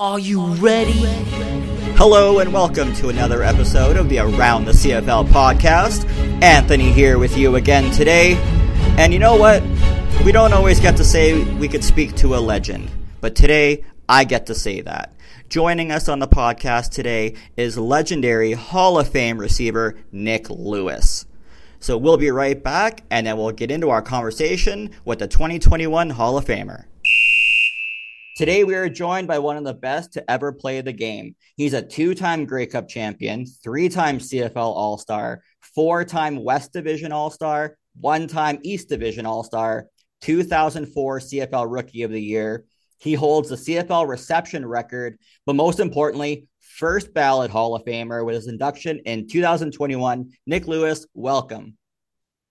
Are you ready? Hello and welcome to another episode of the Around the CFL podcast. Anthony here with you again today. And you know what? We don't always get to say we could speak to a legend, but today I get to say that. Joining us on the podcast today is legendary Hall of Fame receiver Nik Lewis. So we'll be right back and then we'll get into our conversation with the 2021 Hall of Famer. Today, we are joined by one of the best to ever play the game. He's a two time Grey Cup champion, three time CFL All Star, four time West Division All Star, one time East Division All Star, 2004 CFL Rookie of the Year. He holds the CFL reception record, but most importantly, first ballot Hall of Famer with his induction in 2021. Nik Lewis, welcome.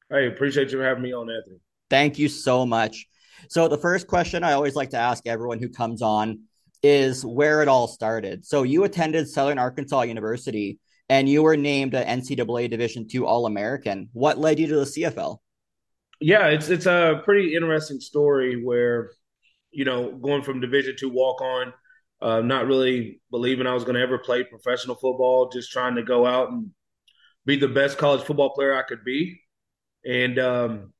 Hey, appreciate you having me on, Anthony. Thank you so much. So the first question I always like to ask everyone who comes on is where it all started. So you attended Southern Arkansas University and you were named an NCAA Division two All American. What led you to the CFL? Yeah, it's it's a pretty interesting story where, you know, going from Division two walk on, uh, not really believing I was going to ever play professional football, just trying to go out and be the best college football player I could be, and um,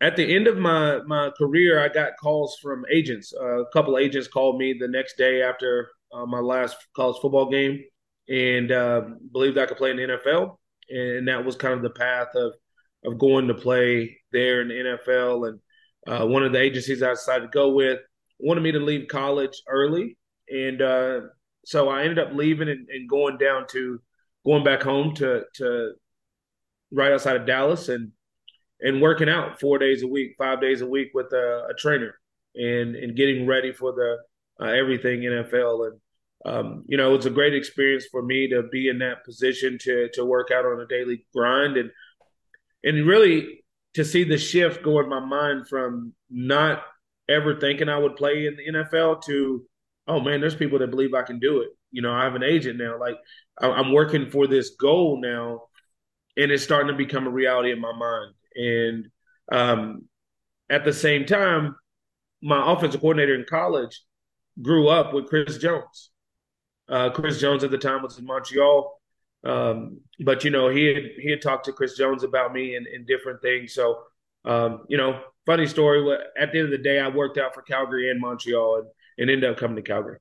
at the end of my my career, I got calls from agents. Uh, a couple agents called me the next day after uh, my last college football game, and uh, believed I could play in the NFL. And that was kind of the path of of going to play there in the NFL. And uh, one of the agencies I decided to go with wanted me to leave college early, and uh, so I ended up leaving and, and going down to going back home to to right outside of Dallas and and working out four days a week, five days a week with a, a trainer, and and getting ready for the uh, everything NFL. And um, you know, it's a great experience for me to be in that position to to work out on a daily grind and and really to see the shift go in my mind from not ever thinking I would play in the NFL to oh man, there's people that believe I can do it. You know, I have an agent now. Like I'm working for this goal now, and it's starting to become a reality in my mind. And um, at the same time, my offensive coordinator in college grew up with Chris Jones. Uh, Chris Jones at the time was in Montreal, um, but you know he had he had talked to Chris Jones about me and, and different things. So um, you know, funny story. At the end of the day, I worked out for Calgary and Montreal, and, and ended up coming to Calgary.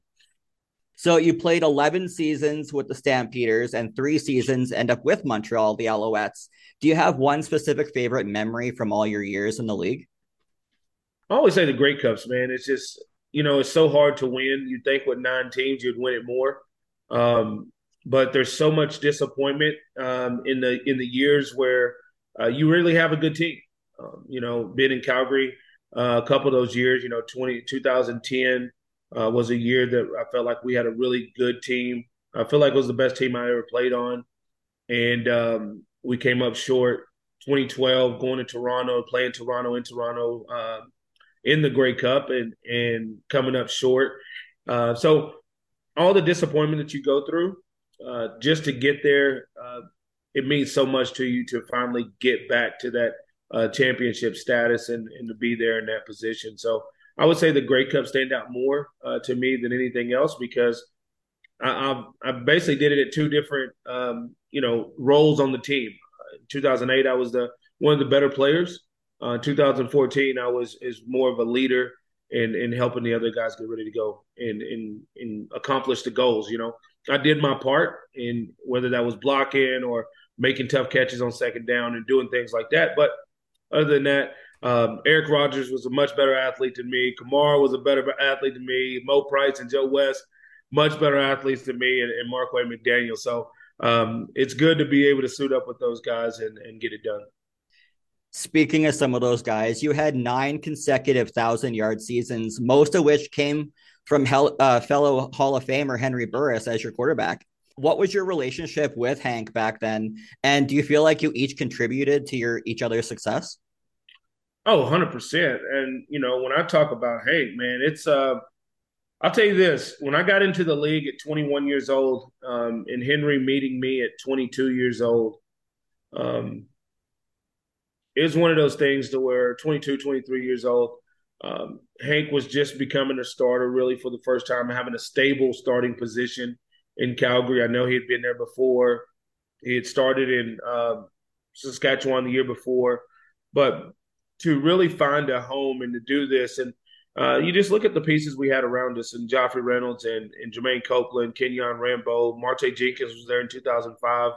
So you played 11 seasons with the Stampeders and three seasons end up with Montreal, the Alouettes. Do you have one specific favorite memory from all your years in the league? I always say the Grey Cups, man. It's just, you know, it's so hard to win. You'd think with nine teams you'd win it more. Um, but there's so much disappointment um, in the in the years where uh, you really have a good team. Um, you know, being in Calgary uh, a couple of those years, you know, 20, 2010, uh, was a year that I felt like we had a really good team. I feel like it was the best team I ever played on, and um, we came up short. 2012, going to Toronto, playing Toronto in Toronto uh, in the Grey Cup, and and coming up short. Uh, so all the disappointment that you go through uh, just to get there, uh, it means so much to you to finally get back to that uh, championship status and, and to be there in that position. So I would say the Grey Cup stand out more uh, to me than anything else because I, I, I basically did it at two different um, you know roles on the team. In 2008, I was the one of the better players. Uh, 2014, I was is more of a leader in in helping the other guys get ready to go and and and accomplish the goals. You know, I did my part in whether that was blocking or making tough catches on second down and doing things like that. But other than that, um, Eric Rogers was a much better athlete than me. Kamara was a better athlete than me. Mo Price and Joe West, much better athletes than me, and, and Marquay McDaniel. So um, it's good to be able to suit up with those guys and, and get it done. Speaking of some of those guys, you had nine consecutive thousand yard seasons, most of which came from uh, fellow Hall of Famer Henry Burris as your quarterback. What was your relationship with Hank back then? And do you feel like you each contributed to your each other's success? Oh, 100%. And, you know, when I talk about Hank, man, it's, uh, I'll tell you this when I got into the league at 21 years old, um, and Henry meeting me at 22 years old, um, it was one of those things to where 22, 23 years old, Um, Hank was just becoming a starter really for the first time, having a stable starting position in Calgary. I know he had been there before. He had started in uh, Saskatchewan the year before, but to really find a home and to do this, and uh, you just look at the pieces we had around us, and Joffrey Reynolds and, and Jermaine Copeland, Kenyon Rambo, Marte Jenkins was there in 2005.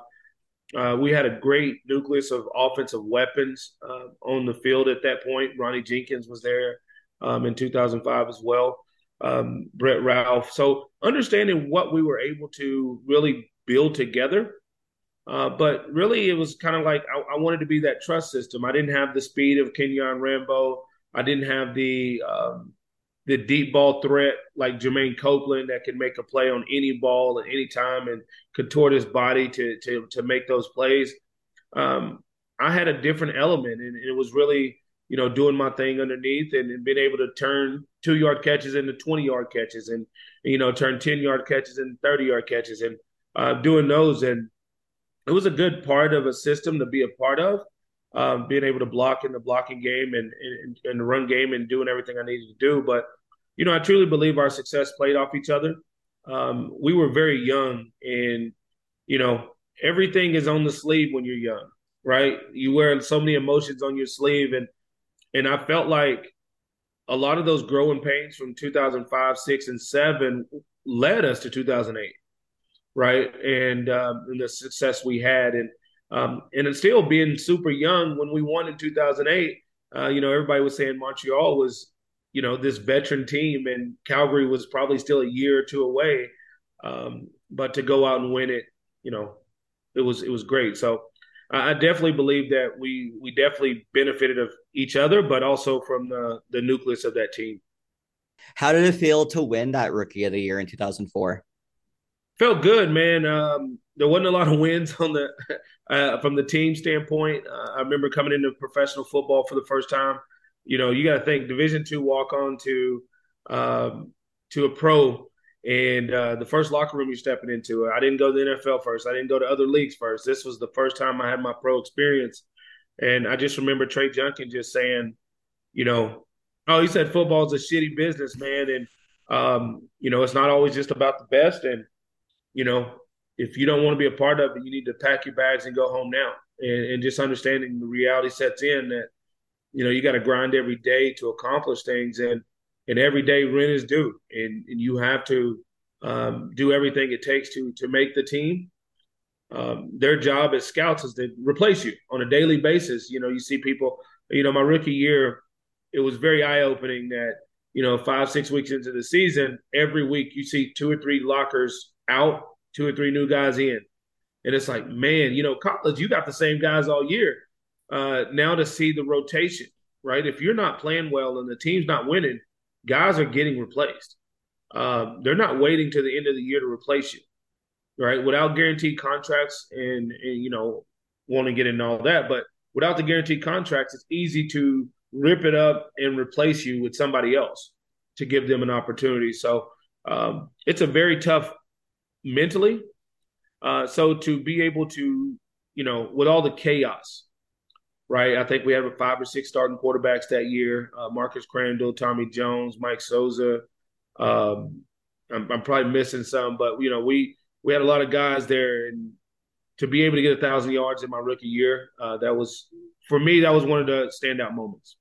Uh, we had a great nucleus of offensive weapons uh, on the field at that point. Ronnie Jenkins was there um, in 2005 as well. Um, Brett Ralph. So understanding what we were able to really build together. Uh, but really, it was kind of like I, I, wanted to be that trust system. I didn't have the speed of Kenyon Rambo. I didn't have the um, the deep ball threat like Jermaine Copeland that can make a play on any ball at any time and contort his body to to to make those plays. Um, I had a different element, and it was really you know doing my thing underneath and, and being able to turn two yard catches into twenty yard catches, and you know turn ten yard catches into thirty yard catches, and uh, doing those. And it was a good part of a system to be a part of um, being able to block in the blocking game and, and, and the run game and doing everything I needed to do. But, you know, I truly believe our success played off each other. Um, we were very young and, you know, everything is on the sleeve when you're young, right? You wear so many emotions on your sleeve. And, and I felt like a lot of those growing pains from 2005, six, and seven led us to 2008, right? And, um, and the success we had. And, um, and it's still being super young when we won in 2008, uh, you know, everybody was saying Montreal was, you know, this veteran team and Calgary was probably still a year or two away. Um, but to go out and win it, you know, it was, it was great. So I definitely believe that we, we definitely benefited of each other, but also from the, the nucleus of that team. How did it feel to win that rookie of the year in 2004? Felt good, man. Um, there wasn't a lot of wins on the uh, from the team standpoint. Uh, I remember coming into professional football for the first time. You know, you got to think Division two walk on to um, to a pro, and uh, the first locker room you're stepping into. I didn't go to the NFL first. I didn't go to other leagues first. This was the first time I had my pro experience, and I just remember Trey Junkin just saying, you know, oh, he said football is a shitty business, man, and um, you know, it's not always just about the best, and you know, if you don't want to be a part of it, you need to pack your bags and go home now. And, and just understanding the reality sets in that, you know, you got to grind every day to accomplish things. And, and every day rent is due. And, and you have to um, do everything it takes to, to make the team. Um, their job as scouts is to replace you on a daily basis. You know, you see people, you know, my rookie year, it was very eye opening that, you know, five, six weeks into the season, every week you see two or three lockers out two or three new guys in. And it's like, man, you know, college, you got the same guys all year. Uh, now to see the rotation, right? If you're not playing well and the team's not winning, guys are getting replaced. Um, they're not waiting to the end of the year to replace you, right? Without guaranteed contracts and, and you know, want to get into all that, but without the guaranteed contracts, it's easy to rip it up and replace you with somebody else to give them an opportunity. So um, it's a very tough mentally. Uh, so to be able to, you know, with all the chaos, right? I think we had five or six starting quarterbacks that year: uh, Marcus Crandell, Tommy Jones, Mike Souza. Um, I'm, I'm, probably missing some, but you know, we we had a lot of guys there, and to be able to get a thousand yards in my rookie year, uh, that was for me that was one of the standout moments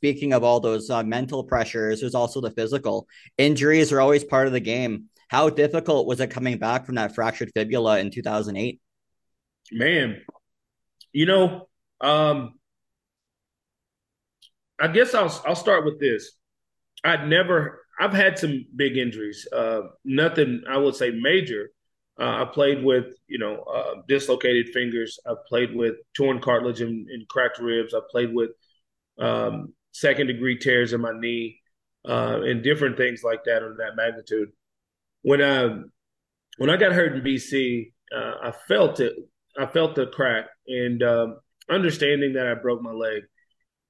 speaking of all those uh, mental pressures, there's also the physical. Injuries are always part of the game. How difficult was it coming back from that fractured fibula in 2008? Man, you know, um, I guess I'll I'll start with this. I'd never I've had some big injuries. Uh, nothing I would say major. Uh, I played with you know uh, dislocated fingers. I've played with torn cartilage and, and cracked ribs. I've played with um, second degree tears in my knee uh, and different things like that of that magnitude when I when I got hurt in BC, uh, I felt it. I felt the crack, and um, understanding that I broke my leg,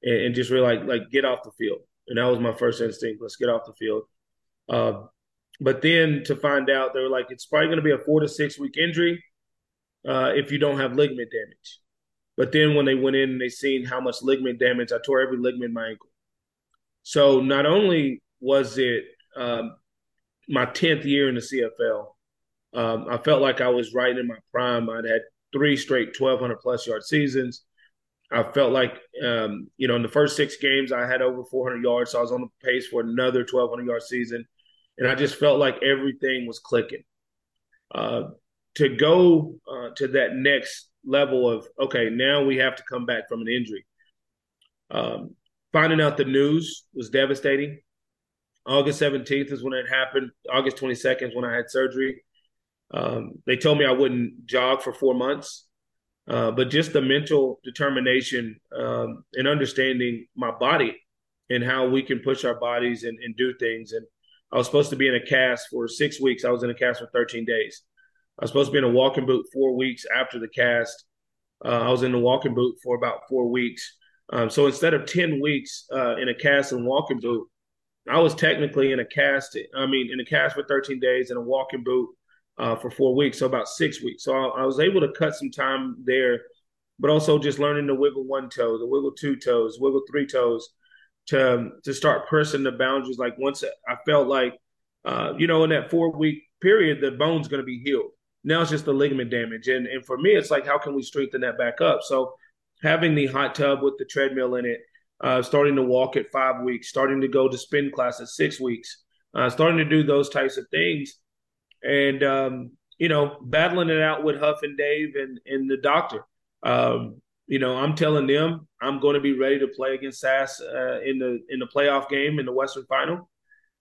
and, and just really like like get off the field. And that was my first instinct. Let's get off the field. Uh, but then to find out, they were like, it's probably going to be a four to six week injury uh, if you don't have ligament damage. But then when they went in and they seen how much ligament damage, I tore every ligament in my ankle. So not only was it um, my 10th year in the CFL, um, I felt like I was right in my prime. I'd had three straight 1,200 plus yard seasons. I felt like, um, you know, in the first six games, I had over 400 yards. So I was on the pace for another 1,200 yard season. And I just felt like everything was clicking. Uh, to go uh, to that next level of, okay, now we have to come back from an injury. Um, finding out the news was devastating. August 17th is when it happened. August 22nd is when I had surgery. Um, they told me I wouldn't jog for four months. Uh, but just the mental determination um, and understanding my body and how we can push our bodies and, and, do things. And I was supposed to be in a cast for six weeks. I was in a cast for 13 days. I was supposed to be in a walking boot four weeks after the cast. Uh, I was in the walking boot for about four weeks. Um, so instead of 10 weeks uh, in a cast and walking boot, I was technically in a cast, I mean, in a cast for 13 days and a walking boot uh, for four weeks, so about six weeks. So I, I, was able to cut some time there, but also just learning to wiggle one toe, to wiggle two toes, wiggle three toes, to to start pressing the boundaries. Like once I felt like, uh, you know, in that four week period, the bone's going to be healed. Now it's just the ligament damage, and and for me, it's like how can we strengthen that back up? So having the hot tub with the treadmill in it, uh, starting to walk at five weeks, starting to go to spin class at six weeks, uh, starting to do those types of things and um, you know, battling it out with Huff and Dave and and the doctor. Um, you know, I'm telling them I'm going to be ready to play against SAS uh, in the in the playoff game in the Western Final.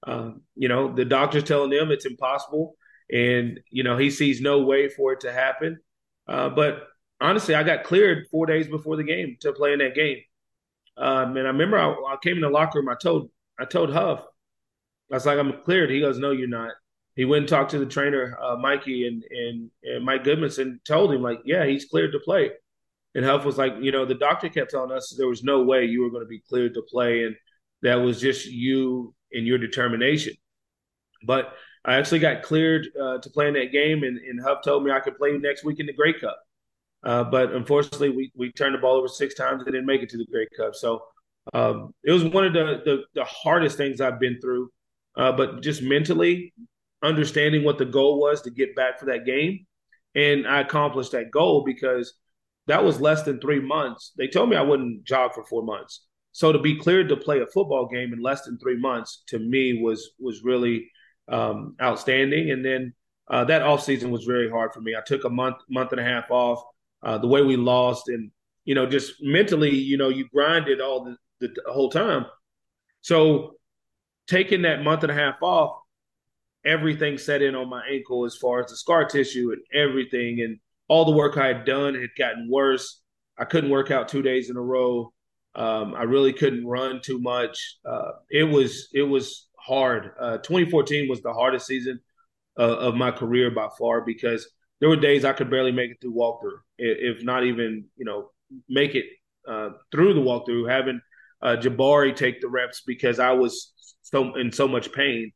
Um, you know, the doctor's telling them it's impossible, and you know he sees no way for it to happen. Uh, but honestly, I got cleared four days before the game to play in that game. Um, and I remember I, I, came in the locker room. I told I told Huff, I was like, I'm cleared. He goes, No, you're not he went and talked to the trainer, uh, Mikey and, and and Mike Goodmanson, told him like, yeah, he's cleared to play. And Huff was like, you know, the doctor kept telling us there was no way you were going to be cleared to play, and that was just you and your determination. But I actually got cleared uh, to play in that game, and, and Huff told me I could play next week in the Grey Cup. Uh, but unfortunately, we, we turned the ball over six times and didn't make it to the Grey Cup. So um, it was one of the, the, the hardest things I've been through. Uh, but just mentally, understanding what the goal was to get back for that game. And I accomplished that goal because that was less than three months. They told me I wouldn't jog for four months. So to be cleared to play a football game in less than three months to me was was really um, outstanding. And then uh, that off season was very hard for me. I took a month month and a half off. Uh, the way we lost, and you know, just mentally, you know, you grinded all the, the, the whole time. So taking that month and a half off, everything set in on my ankle as far as the scar tissue and everything. And all the work I had done had gotten worse. I couldn't work out two days in a row. Um, I really couldn't run too much. Uh, it was it was hard. Uh, 2014 was the hardest season uh, of my career by far because there were days I could barely make it through walkthrough, if not even you know make it uh, through the walkthrough. Having uh, Jabari take the reps because I was so in so much pain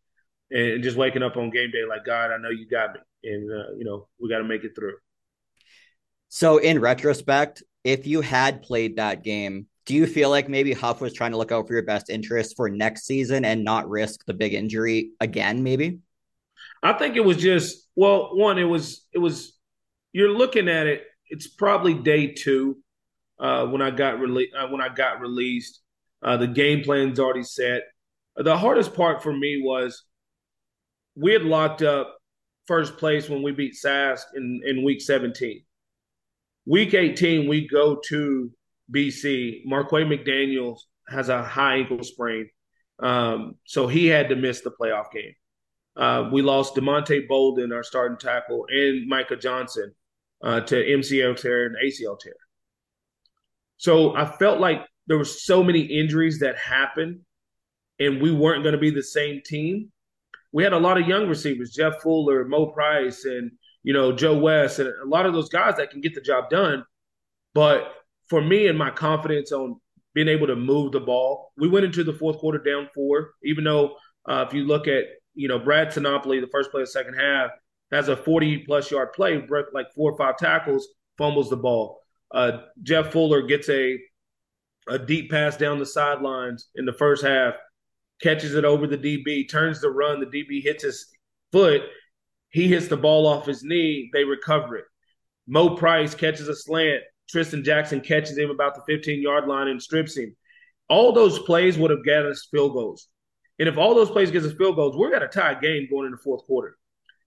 and just waking up on game day like God, I know you got me, and uh, you know we got to make it through. So, in retrospect, if you had played that game, do you feel like maybe Huff was trying to look out for your best interest for next season and not risk the big injury again? Maybe. I think it was just well, one, it was it was you're looking at it. It's probably day two uh, when I got released. Uh, when I got released, uh, the game plan's already set. The hardest part for me was we had locked up first place when we beat Sask in, in week 17. Week 18, we go to BC. Marquay McDaniels has a high ankle sprain. Um, so he had to miss the playoff game. Uh, we lost Demonte Bolden, our starting tackle, and Micah Johnson uh, to MCL tear and ACL tear. So I felt like there were so many injuries that happened, and we weren't going to be the same team we had a lot of young receivers, Jeff Fuller, Mo Price, and you know Joe West, and a lot of those guys that can get the job done. But for me and my confidence on being able to move the ball, we went into the fourth quarter down four. Even though uh, if you look at you know Brad Sinopoli, the first play of the second half, has a 40 plus yard play, like four or five tackles, fumbles the ball. Uh, Jeff Fuller gets a a deep pass down the sidelines in the first half catches it over the DB, turns the run, the DB hits his foot, he hits the ball off his knee, they recover it. Mo Price catches a slant, Tristan Jackson catches him about the 15 yard line and strips him. All those plays would have gotten us field goals. And if all those plays get us field goals, we're going to tie a game going into the fourth quarter.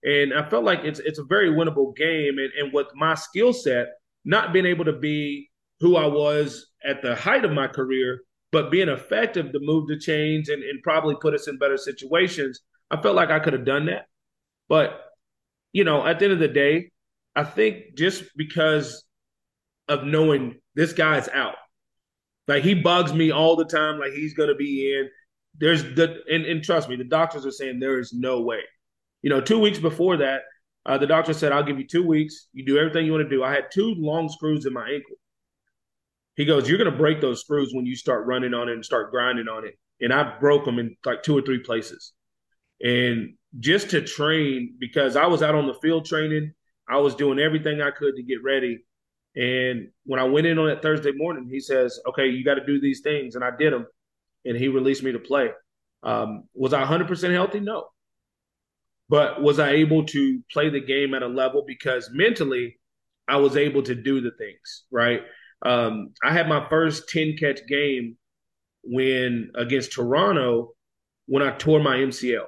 And I felt like it's it's a very winnable game. And, and with my skill set, not being able to be who I was at the height of my career, but being effective to move the chains and, and probably put us in better situations, I felt like I could have done that. But, you know, at the end of the day, I think just because of knowing this guy's out, like he bugs me all the time, like he's going to be in. There's the, and, and trust me, the doctors are saying there is no way. You know, two weeks before that, uh, the doctor said, I'll give you two weeks. You do everything you want to do. I had two long screws in my ankle. He goes, You're going to break those screws when you start running on it and start grinding on it. And I broke them in like two or three places. And just to train, because I was out on the field training, I was doing everything I could to get ready. And when I went in on that Thursday morning, he says, Okay, you got to do these things. And I did them. And he released me to play. Um, was I 100% healthy? No. But was I able to play the game at a level because mentally I was able to do the things, right? Um, I had my first 10 catch game when against Toronto when I tore my MCL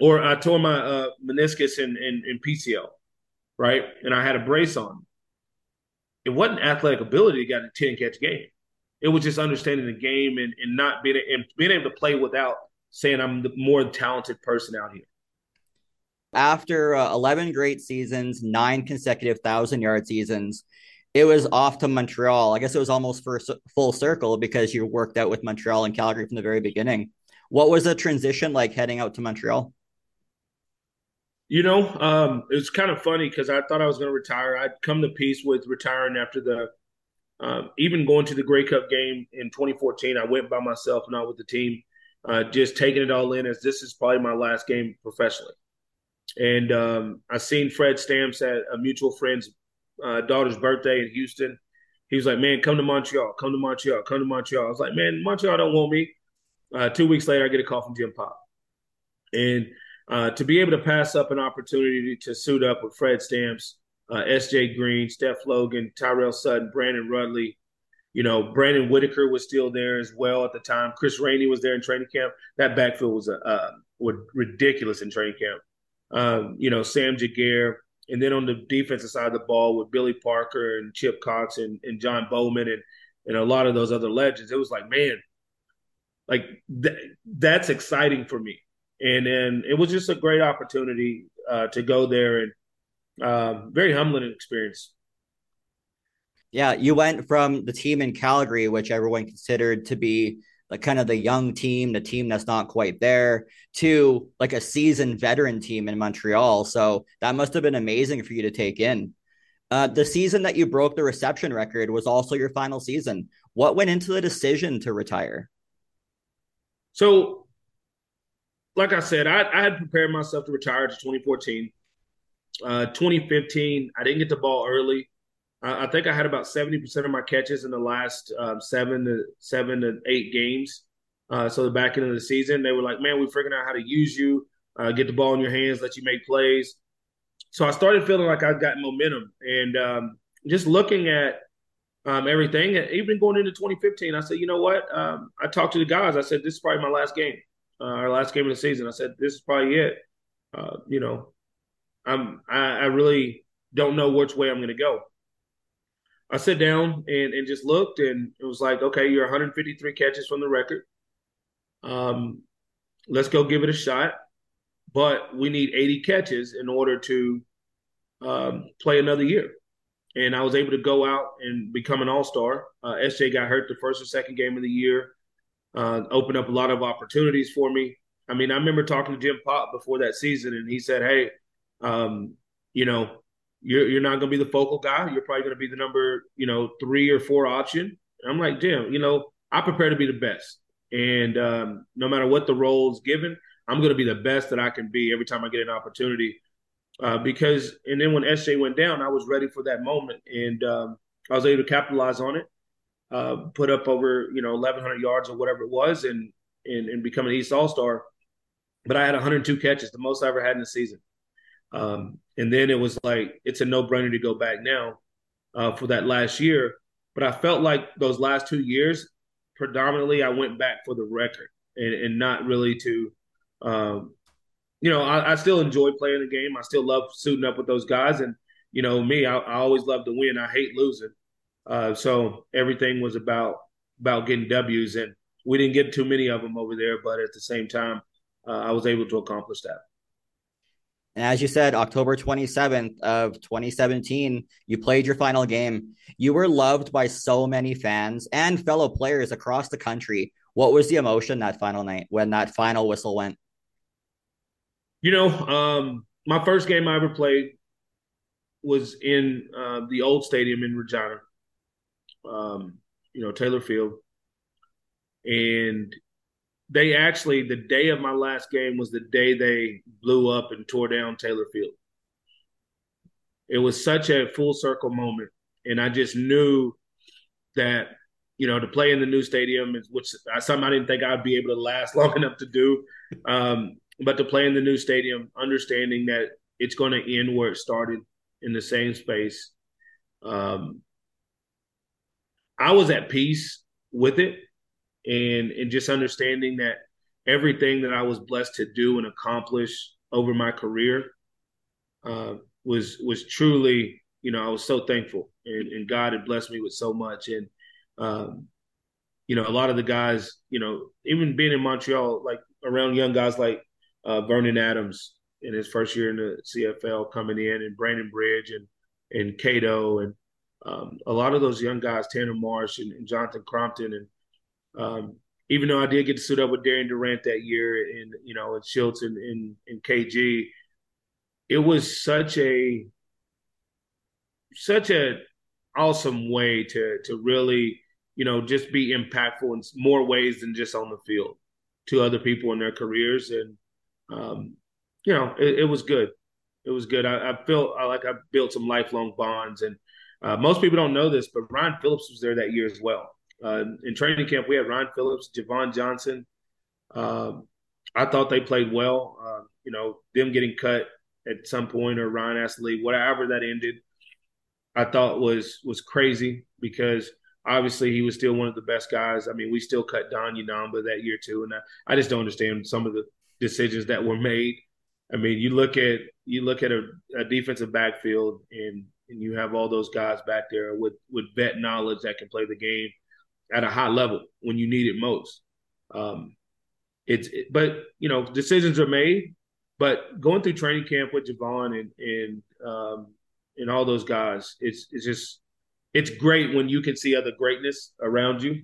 or I tore my uh, meniscus and, and, and PCL, right? And I had a brace on. It wasn't athletic ability to get a 10 catch game. It was just understanding the game and, and not being and being able to play without saying I'm the more talented person out here. After uh, 11 great seasons, nine consecutive thousand yard seasons, it was off to Montreal. I guess it was almost for full circle because you worked out with Montreal and Calgary from the very beginning. What was the transition like heading out to Montreal? You know, um, it was kind of funny because I thought I was going to retire. I'd come to peace with retiring after the, um, even going to the Grey Cup game in 2014. I went by myself, not with the team, uh, just taking it all in as this is probably my last game professionally. And um, I seen Fred Stamps at a mutual friend's uh, daughter's birthday in Houston. He was like, "Man, come to Montreal, come to Montreal, come to Montreal." I was like, "Man, Montreal don't want me." Uh, two weeks later, I get a call from Jim Popp, and uh, to be able to pass up an opportunity to suit up with Fred Stamps, uh, S.J. Green, Steph Logan, Tyrell Sutton, Brandon Rutley, you know, Brandon Whitaker was still there as well at the time. Chris Rainey was there in training camp. That backfield was uh, was ridiculous in training camp. Um, you know, Sam Giguère, and then on the defensive side of the ball with Billy Parker and Chip Cox and, and John Bowman and and a lot of those other legends, it was like, man, like th- that's exciting for me. And then it was just a great opportunity uh, to go there and uh, very humbling experience. Yeah, you went from the team in Calgary, which everyone considered to be like kind of the young team, the team that's not quite there, to like a seasoned veteran team in Montreal. So that must have been amazing for you to take in. Uh, the season that you broke the reception record was also your final season. What went into the decision to retire? So, like I said, I, I had prepared myself to retire to 2014. Uh, 2015, I didn't get the ball early. I think I had about seventy percent of my catches in the last um, seven to seven to eight games. Uh, so the back end of the season, they were like, "Man, we're figuring out how to use you, uh, get the ball in your hands, let you make plays." So I started feeling like I got momentum, and um, just looking at um, everything, even going into 2015, I said, "You know what?" Um, I talked to the guys. I said, "This is probably my last game, uh, our last game of the season." I said, "This is probably it." Uh, you know, I'm I, I really don't know which way I'm going to go. I sat down and, and just looked, and it was like, okay, you're 153 catches from the record. Um, let's go give it a shot. But we need 80 catches in order to um, play another year. And I was able to go out and become an all star. Uh, SJ got hurt the first or second game of the year, uh, opened up a lot of opportunities for me. I mean, I remember talking to Jim Popp before that season, and he said, hey, um, you know, you're you're not to be the focal guy. You're probably to be the number you know three or four option. And I'm like, damn, you know, I prepare to be the best, and um, no matter what the role is given, I'm to be the best that I can be every time I get an opportunity. Uh, because and then when SJ went down, I was ready for that moment, and um, I was able to capitalize on it. Uh, put up over you know 1,100 yards or whatever it was, and and, and become an East All Star. But I had 102 catches, the most I ever had in a season. Um, and then it was like it's a no brainer to go back now uh, for that last year. But I felt like those last two years, predominantly, I went back for the record and, and not really to, um, you know, I, I, still enjoy playing the game. I still love suiting up with those guys. And, you know, me, I, I always love to win. I hate losing. Uh, so everything was about about getting W's, and we didn't get too many of them over there. But at the same time, uh, I was able to accomplish that. And as you said, October 27th of 2017, you played your final game. You were loved by so many fans and fellow players across the country. What was the emotion that final night when that final whistle went? You know, um, my first game I ever played was in uh, the old stadium in Regina, um, you know, Taylor Field. And they actually the day of my last game was the day they blew up and tore down Taylor Field. It was such a full circle moment, and I just knew that you know to play in the new stadium, which something I didn't think I'd be able to last long enough to do, um, but to play in the new stadium, understanding that it's going to end where it started in the same space. Um, I was at peace with it and and just understanding that everything that I was blessed to do and accomplish over my career uh, was was truly, you know, I was so thankful, and, and God had blessed me with so much, and um, you know, a lot of the guys, you know, even being in Montreal, like around young guys like uh, Vernon Adams in his first year in the CFL coming in, and Brandon Bridge and and Cato and um, a lot of those young guys, Tanner Marsh and, and Jonathan Crompton, and um, even though I did get to suit up with Darian Durant that year, and you know, and Schultz and, and, and KG, it was such a such a awesome way to to really you know just be impactful in more ways than just on the field to other people in their careers. And um, you know it, it, was good. It was good. I, I feel I, like I built some lifelong bonds. And uh, most people don't know this but Ryan Phillips was there that year as well uh, in training camp, we had Ryan Phillips, Javon Johnson. Um, I thought they played well. Uh, you know, them getting cut at some point or to leave, whatever that ended, I thought was was crazy because obviously he was still one of the best guys. I mean, we still cut Don Unamba that year too, and I, I just don't understand some of the decisions that were made. I mean, you look at you look at a, a defensive backfield and and you have all those guys back there with with vet knowledge that can play the game at a high level when you need it most. Um, it's it, but you know decisions are made. But going through training camp with Javon and and um, and all those guys, it's it's just it's great when you can see other greatness around you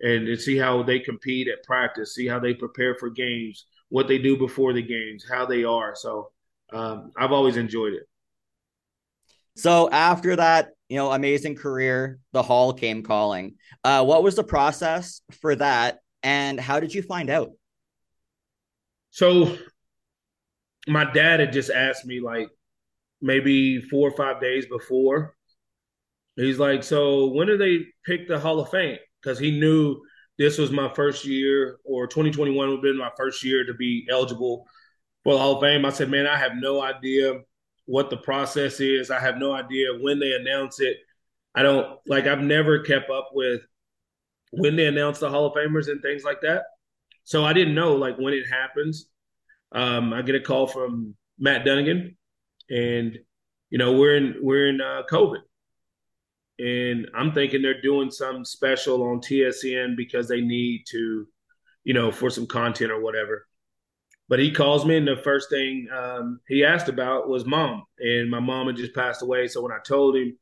and, and see how they compete at practice, see how they prepare for games, what they do before the games, how they are. So um, I've always enjoyed it. So after that, you know, amazing career, the Hall came calling. Uh, what was the process for that, and how did you find out? So, my dad had just asked me like maybe four or five days before. He's like, "So when do they pick the Hall of Fame?" Because he knew this was my first year, or 2021 would have been my first year to be eligible for the Hall of Fame. I said, "Man, I have no idea." What the process is. I have no idea when they announce it. I don't like I've never kept up with when they announce the Hall of Famers and things like that. So I didn't know like when it happens. Um, I get a call from Matt Dunigan, and you know we're in we're in uh, COVID, and I'm thinking they're doing something special on TSN because they need to, you know, for some content or whatever. But he calls me, and the first thing um, he asked about was mom, and my mom had just passed away. So when I told him,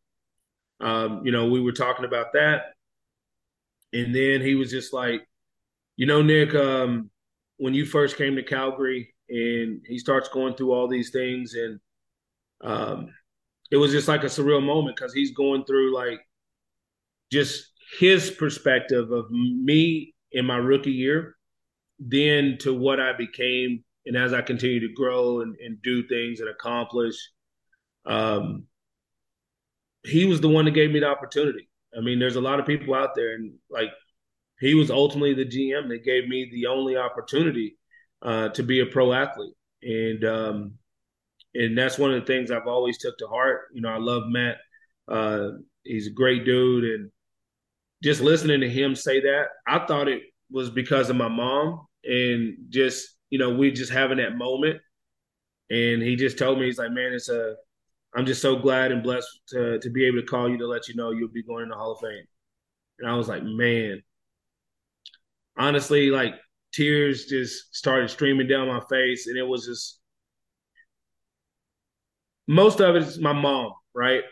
um, you know, we were talking about that, and then he was just like, you know, Nik, um, when you first came to Calgary, and he starts going through all these things, and um, it was just like a surreal moment because he's going through like just his perspective of me in my rookie year then to what I became, and as I continue to grow and, and do things and accomplish, um, he was the one that gave me the opportunity. I mean, there's a lot of people out there, and like he was ultimately the GM that gave me the only opportunity uh, to be a pro athlete, and um, and that's one of the things I've always took to heart. You know, I love Matt. Uh, he's a great dude, and just listening to him say that, I thought it was because of my mom, and just you know, we just having that moment. And he just told me, he's like, man, it's a, I'm just so glad and blessed to to be able to call you to let you know you'll be going in the Hall of Fame. And I was like, man, honestly, like tears just started streaming down my face, and it was just most of it is my mom, right?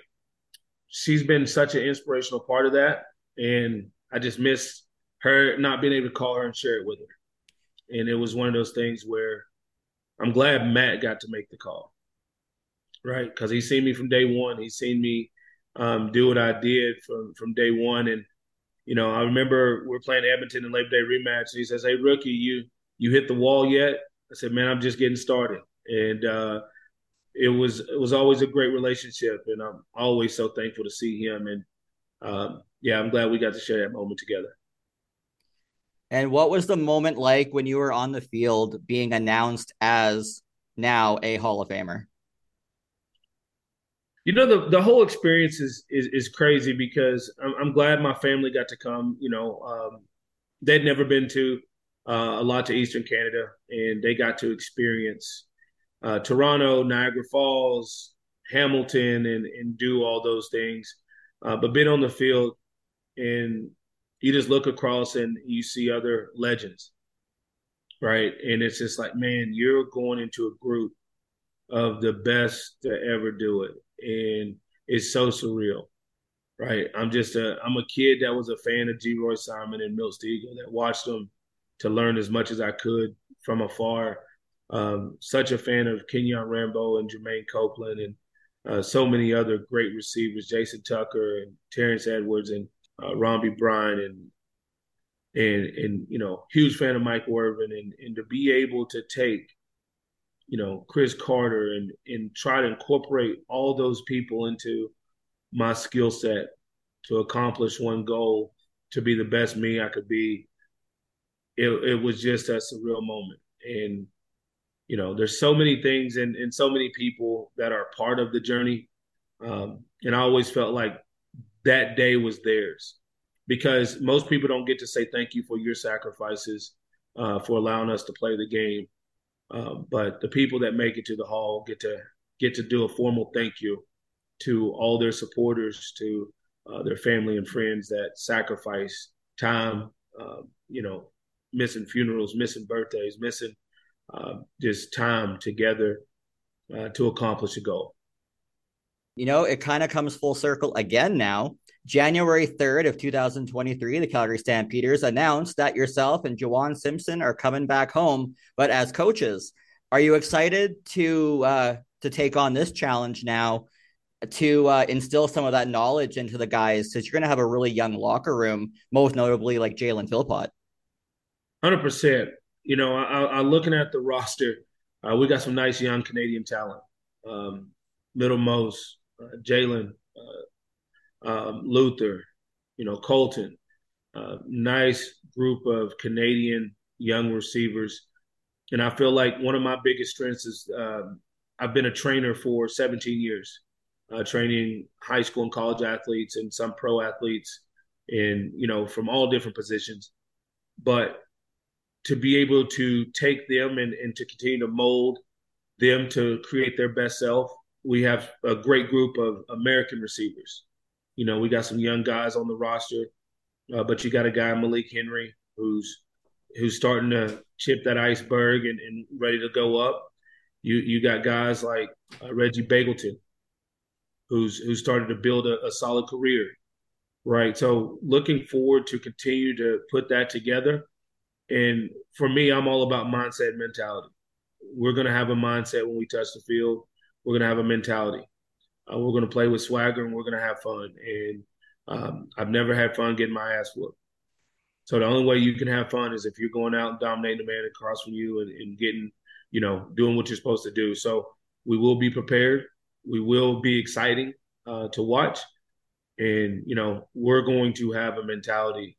She's been such an inspirational part of that, and I just miss her not being able to call her and share it with her. And it was one of those things where I'm glad Matt got to make the call, right? Because he's seen me from day one. He's seen me um, do what I did from from day one, and you know, I remember we are playing Edmonton in Labor Day rematch, and he says, "Hey, rookie, you you hit the wall yet?" I said, "Man, I'm just getting started," and uh, it was it was always a great relationship, and I'm always so thankful to see him. And um, yeah, I'm glad we got to share that moment together. And what was the moment like when you were on the field being announced as now a Hall of Famer? You know the the whole experience is is, is crazy because I'm, I'm, glad my family got to come. You know, um, they'd never been to uh, a lot to Eastern Canada, and they got to experience uh, Toronto, Niagara Falls, Hamilton, and and do all those things. Uh, but being on the field and you just look across and you see other legends, right? And it's just like, man, you're going into a group of the best to ever do it, and it's so surreal, right? I'm just a I'm a kid that was a fan of Geroy Simon and Milt Stegall that watched them to learn as much as I could from afar. Um, such a fan of Kenyon Rambo and Jermaine Copeland and uh, so many other great receivers, Jason Tucker and Terrence Edwards and uh, Bryan and and and you know huge fan of Mike Irvin and and to be able to take you know Cris Carter and and try to incorporate all those people into my skill set to accomplish one goal to be the best me I could be. It, it was just a surreal moment and you know there's so many things and, and so many people that are part of the journey um, and i always felt like that day was theirs because most people don't get to say thank you for your sacrifices uh, for allowing us to play the game. Uh, but the people that make it to the hall get to get to do a formal thank you to all their supporters, to uh, their family and friends that sacrifice time, um, you know, missing funerals, missing birthdays, missing uh, just time together uh, to accomplish a goal. You know, it kind of comes full circle again now January 3rd of 2023, the Calgary Stampeders announced that yourself and Juwan Simpson are coming back home, but as coaches. Are you excited to uh, to take on this challenge now to uh, instill some of that knowledge into the guys because you're going to have a really young locker room, most notably like Jalen Philpot? Hundred percent. You know, I, I, looking at the roster, uh, we got some nice young Canadian talent. Um, Middle Mose, uh, Jalen, uh, um, Luther, you know, Colton. Uh, nice group of Canadian young receivers. And I feel like one of my biggest strengths is um, I've been a trainer for 17 years, uh, training high school and college athletes and some pro athletes, and you know from all different positions. But to be able to take them and, and to continue to mold them to create their best self, we have a great group of American receivers you know, we got some young guys on the roster, uh, but you got a guy Malik Henry who's who's starting to chip that iceberg and, and ready to go up. You you got guys like uh, Reggie Begelton, who's who's started to build a, a solid career, right? So looking forward to continue to put that together. And for me, I'm all about mindset mentality. We're going to have a mindset when we touch the field. We're going to have a mentality. Uh, we're going to play with swagger and we're going to have fun. And um, I've never had fun getting my ass whooped. So the only way you can have fun is if you're going out and dominating the man across from you and, and getting, you know, doing what you're supposed to do. So we will be prepared. We will be exciting uh, to watch. And, you know, we're going to have a mentality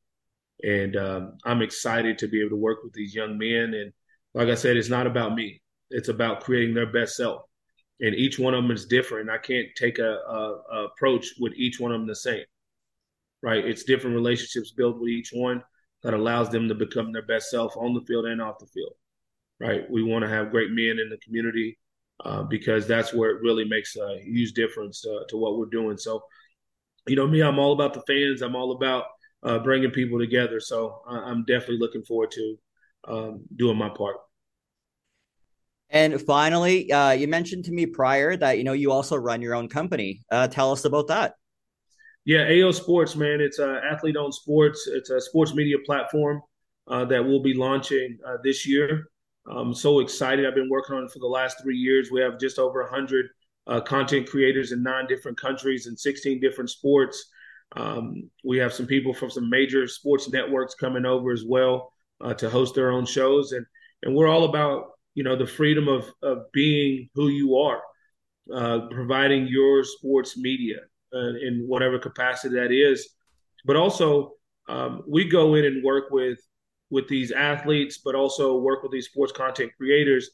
And um, I'm excited to be able to work with these young men. And like I said, it's not about me. It's about creating their best self. And each one of them is different. I can't take a, a, a approach with each one of them the same. Right? It's different relationships built with each one that allows them to become their best self on the field and off the field. Right? We want to have great men in the community uh, because that's where it really makes a huge difference uh, to what we're doing. So, you know, me, I'm all about the fans. I'm all about uh, bringing people together. So I'm definitely looking forward to um, doing my part. And finally, uh, you mentioned to me prior that you know you also run your own company. Uh, tell us about that. Yeah, AO Sports, man. It's a athlete-owned sports. It's a sports media platform uh, that we'll be launching uh, this year. I'm so excited. I've been working on it for the last three years. We have just over 100 uh, content creators in nine different countries and 16 different sports. Um, we have some people from some major sports networks coming over as well uh, to host their own shows, and and we're all about you know the freedom of of being who you are, uh, providing your sports media uh, in whatever capacity that is, but also um, we go in and work with with these athletes, but also work with these sports content creators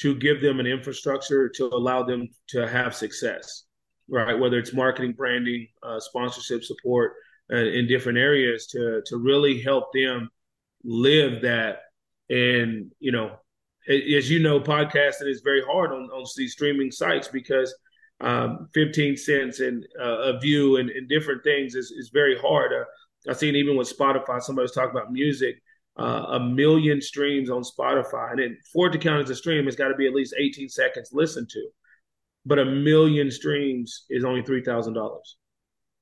to give them an infrastructure to allow them to have success, right? Whether it's marketing, branding, uh, sponsorship support uh, in different areas to to really help them live that. And you know, as you know, podcasting is very hard on on these streaming sites because um, 15 cents and uh, a view and, and, different things is, is very hard. Uh, I've seen even with Spotify, somebody was talking about music uh, a million streams on Spotify. And then for it to count as a stream, it's got to be at least 18 seconds listened to. But a million streams is only $3,000.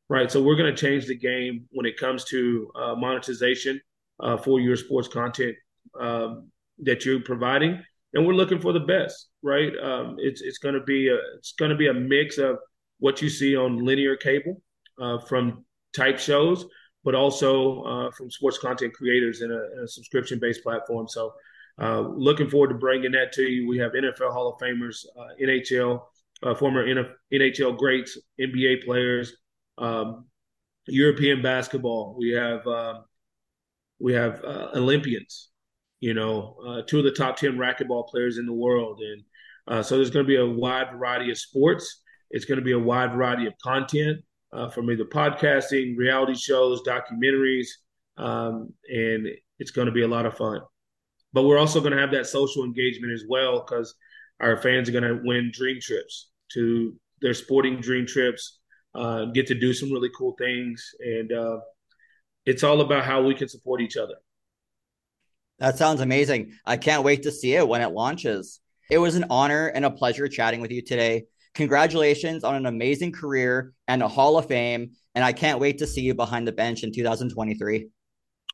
Right. So we're going to change the game when it comes to uh, monetization uh, for your sports content um, that you're providing. And we're looking for the best, right? Um, it's it's going to be a it's going to be a mix of what you see on linear cable uh, from type shows, but also uh, from sports content creators in a, a subscription based platform. So, uh, looking forward to bringing that to you. We have NFL Hall of Famers, uh, NHL, uh, former NHL greats, NBA players, um, European basketball. We have um, we have uh, Olympians. You know, uh, two of the top ten racquetball players in the world, and so there's going to be a wide variety of sports. It's going to be a wide variety of content uh, from either podcasting, reality shows, documentaries, um, and it's going to be a lot of fun. But we're also going to have that social engagement as well because our fans are going to win dream trips to their sporting dream trips, uh, get to do some really cool things, and uh, it's all about how we can support each other. That sounds amazing. I can't wait to see it when it launches. It was an honor and a pleasure chatting with you today. Congratulations on an amazing career and a Hall of Fame. And I can't wait to see you behind the bench in 2023.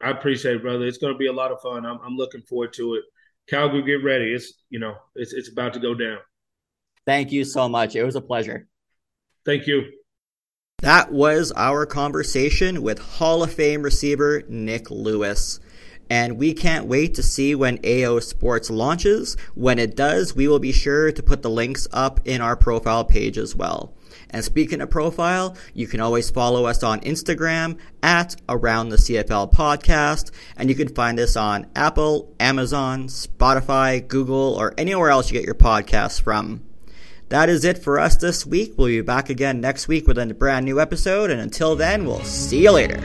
I appreciate it, brother. It's going to be a lot of fun. I'm, I'm looking forward to it. Calgary, get ready. It's you know, it's it's about to go down. Thank you so much. It was a pleasure. Thank you. That was our conversation with Hall of Fame receiver Nik Lewis and we can't wait to see when AO Sports launches. When it does, we will be sure to put the links up in our profile page as well. And speaking of profile, you can always follow us on Instagram at Around the CFL Podcast, and you can find us on Apple, Amazon, Spotify, Google, or anywhere else you get your podcasts from. That is it for us this week. We'll be back again next week with a brand new episode, and until then, we'll see you later.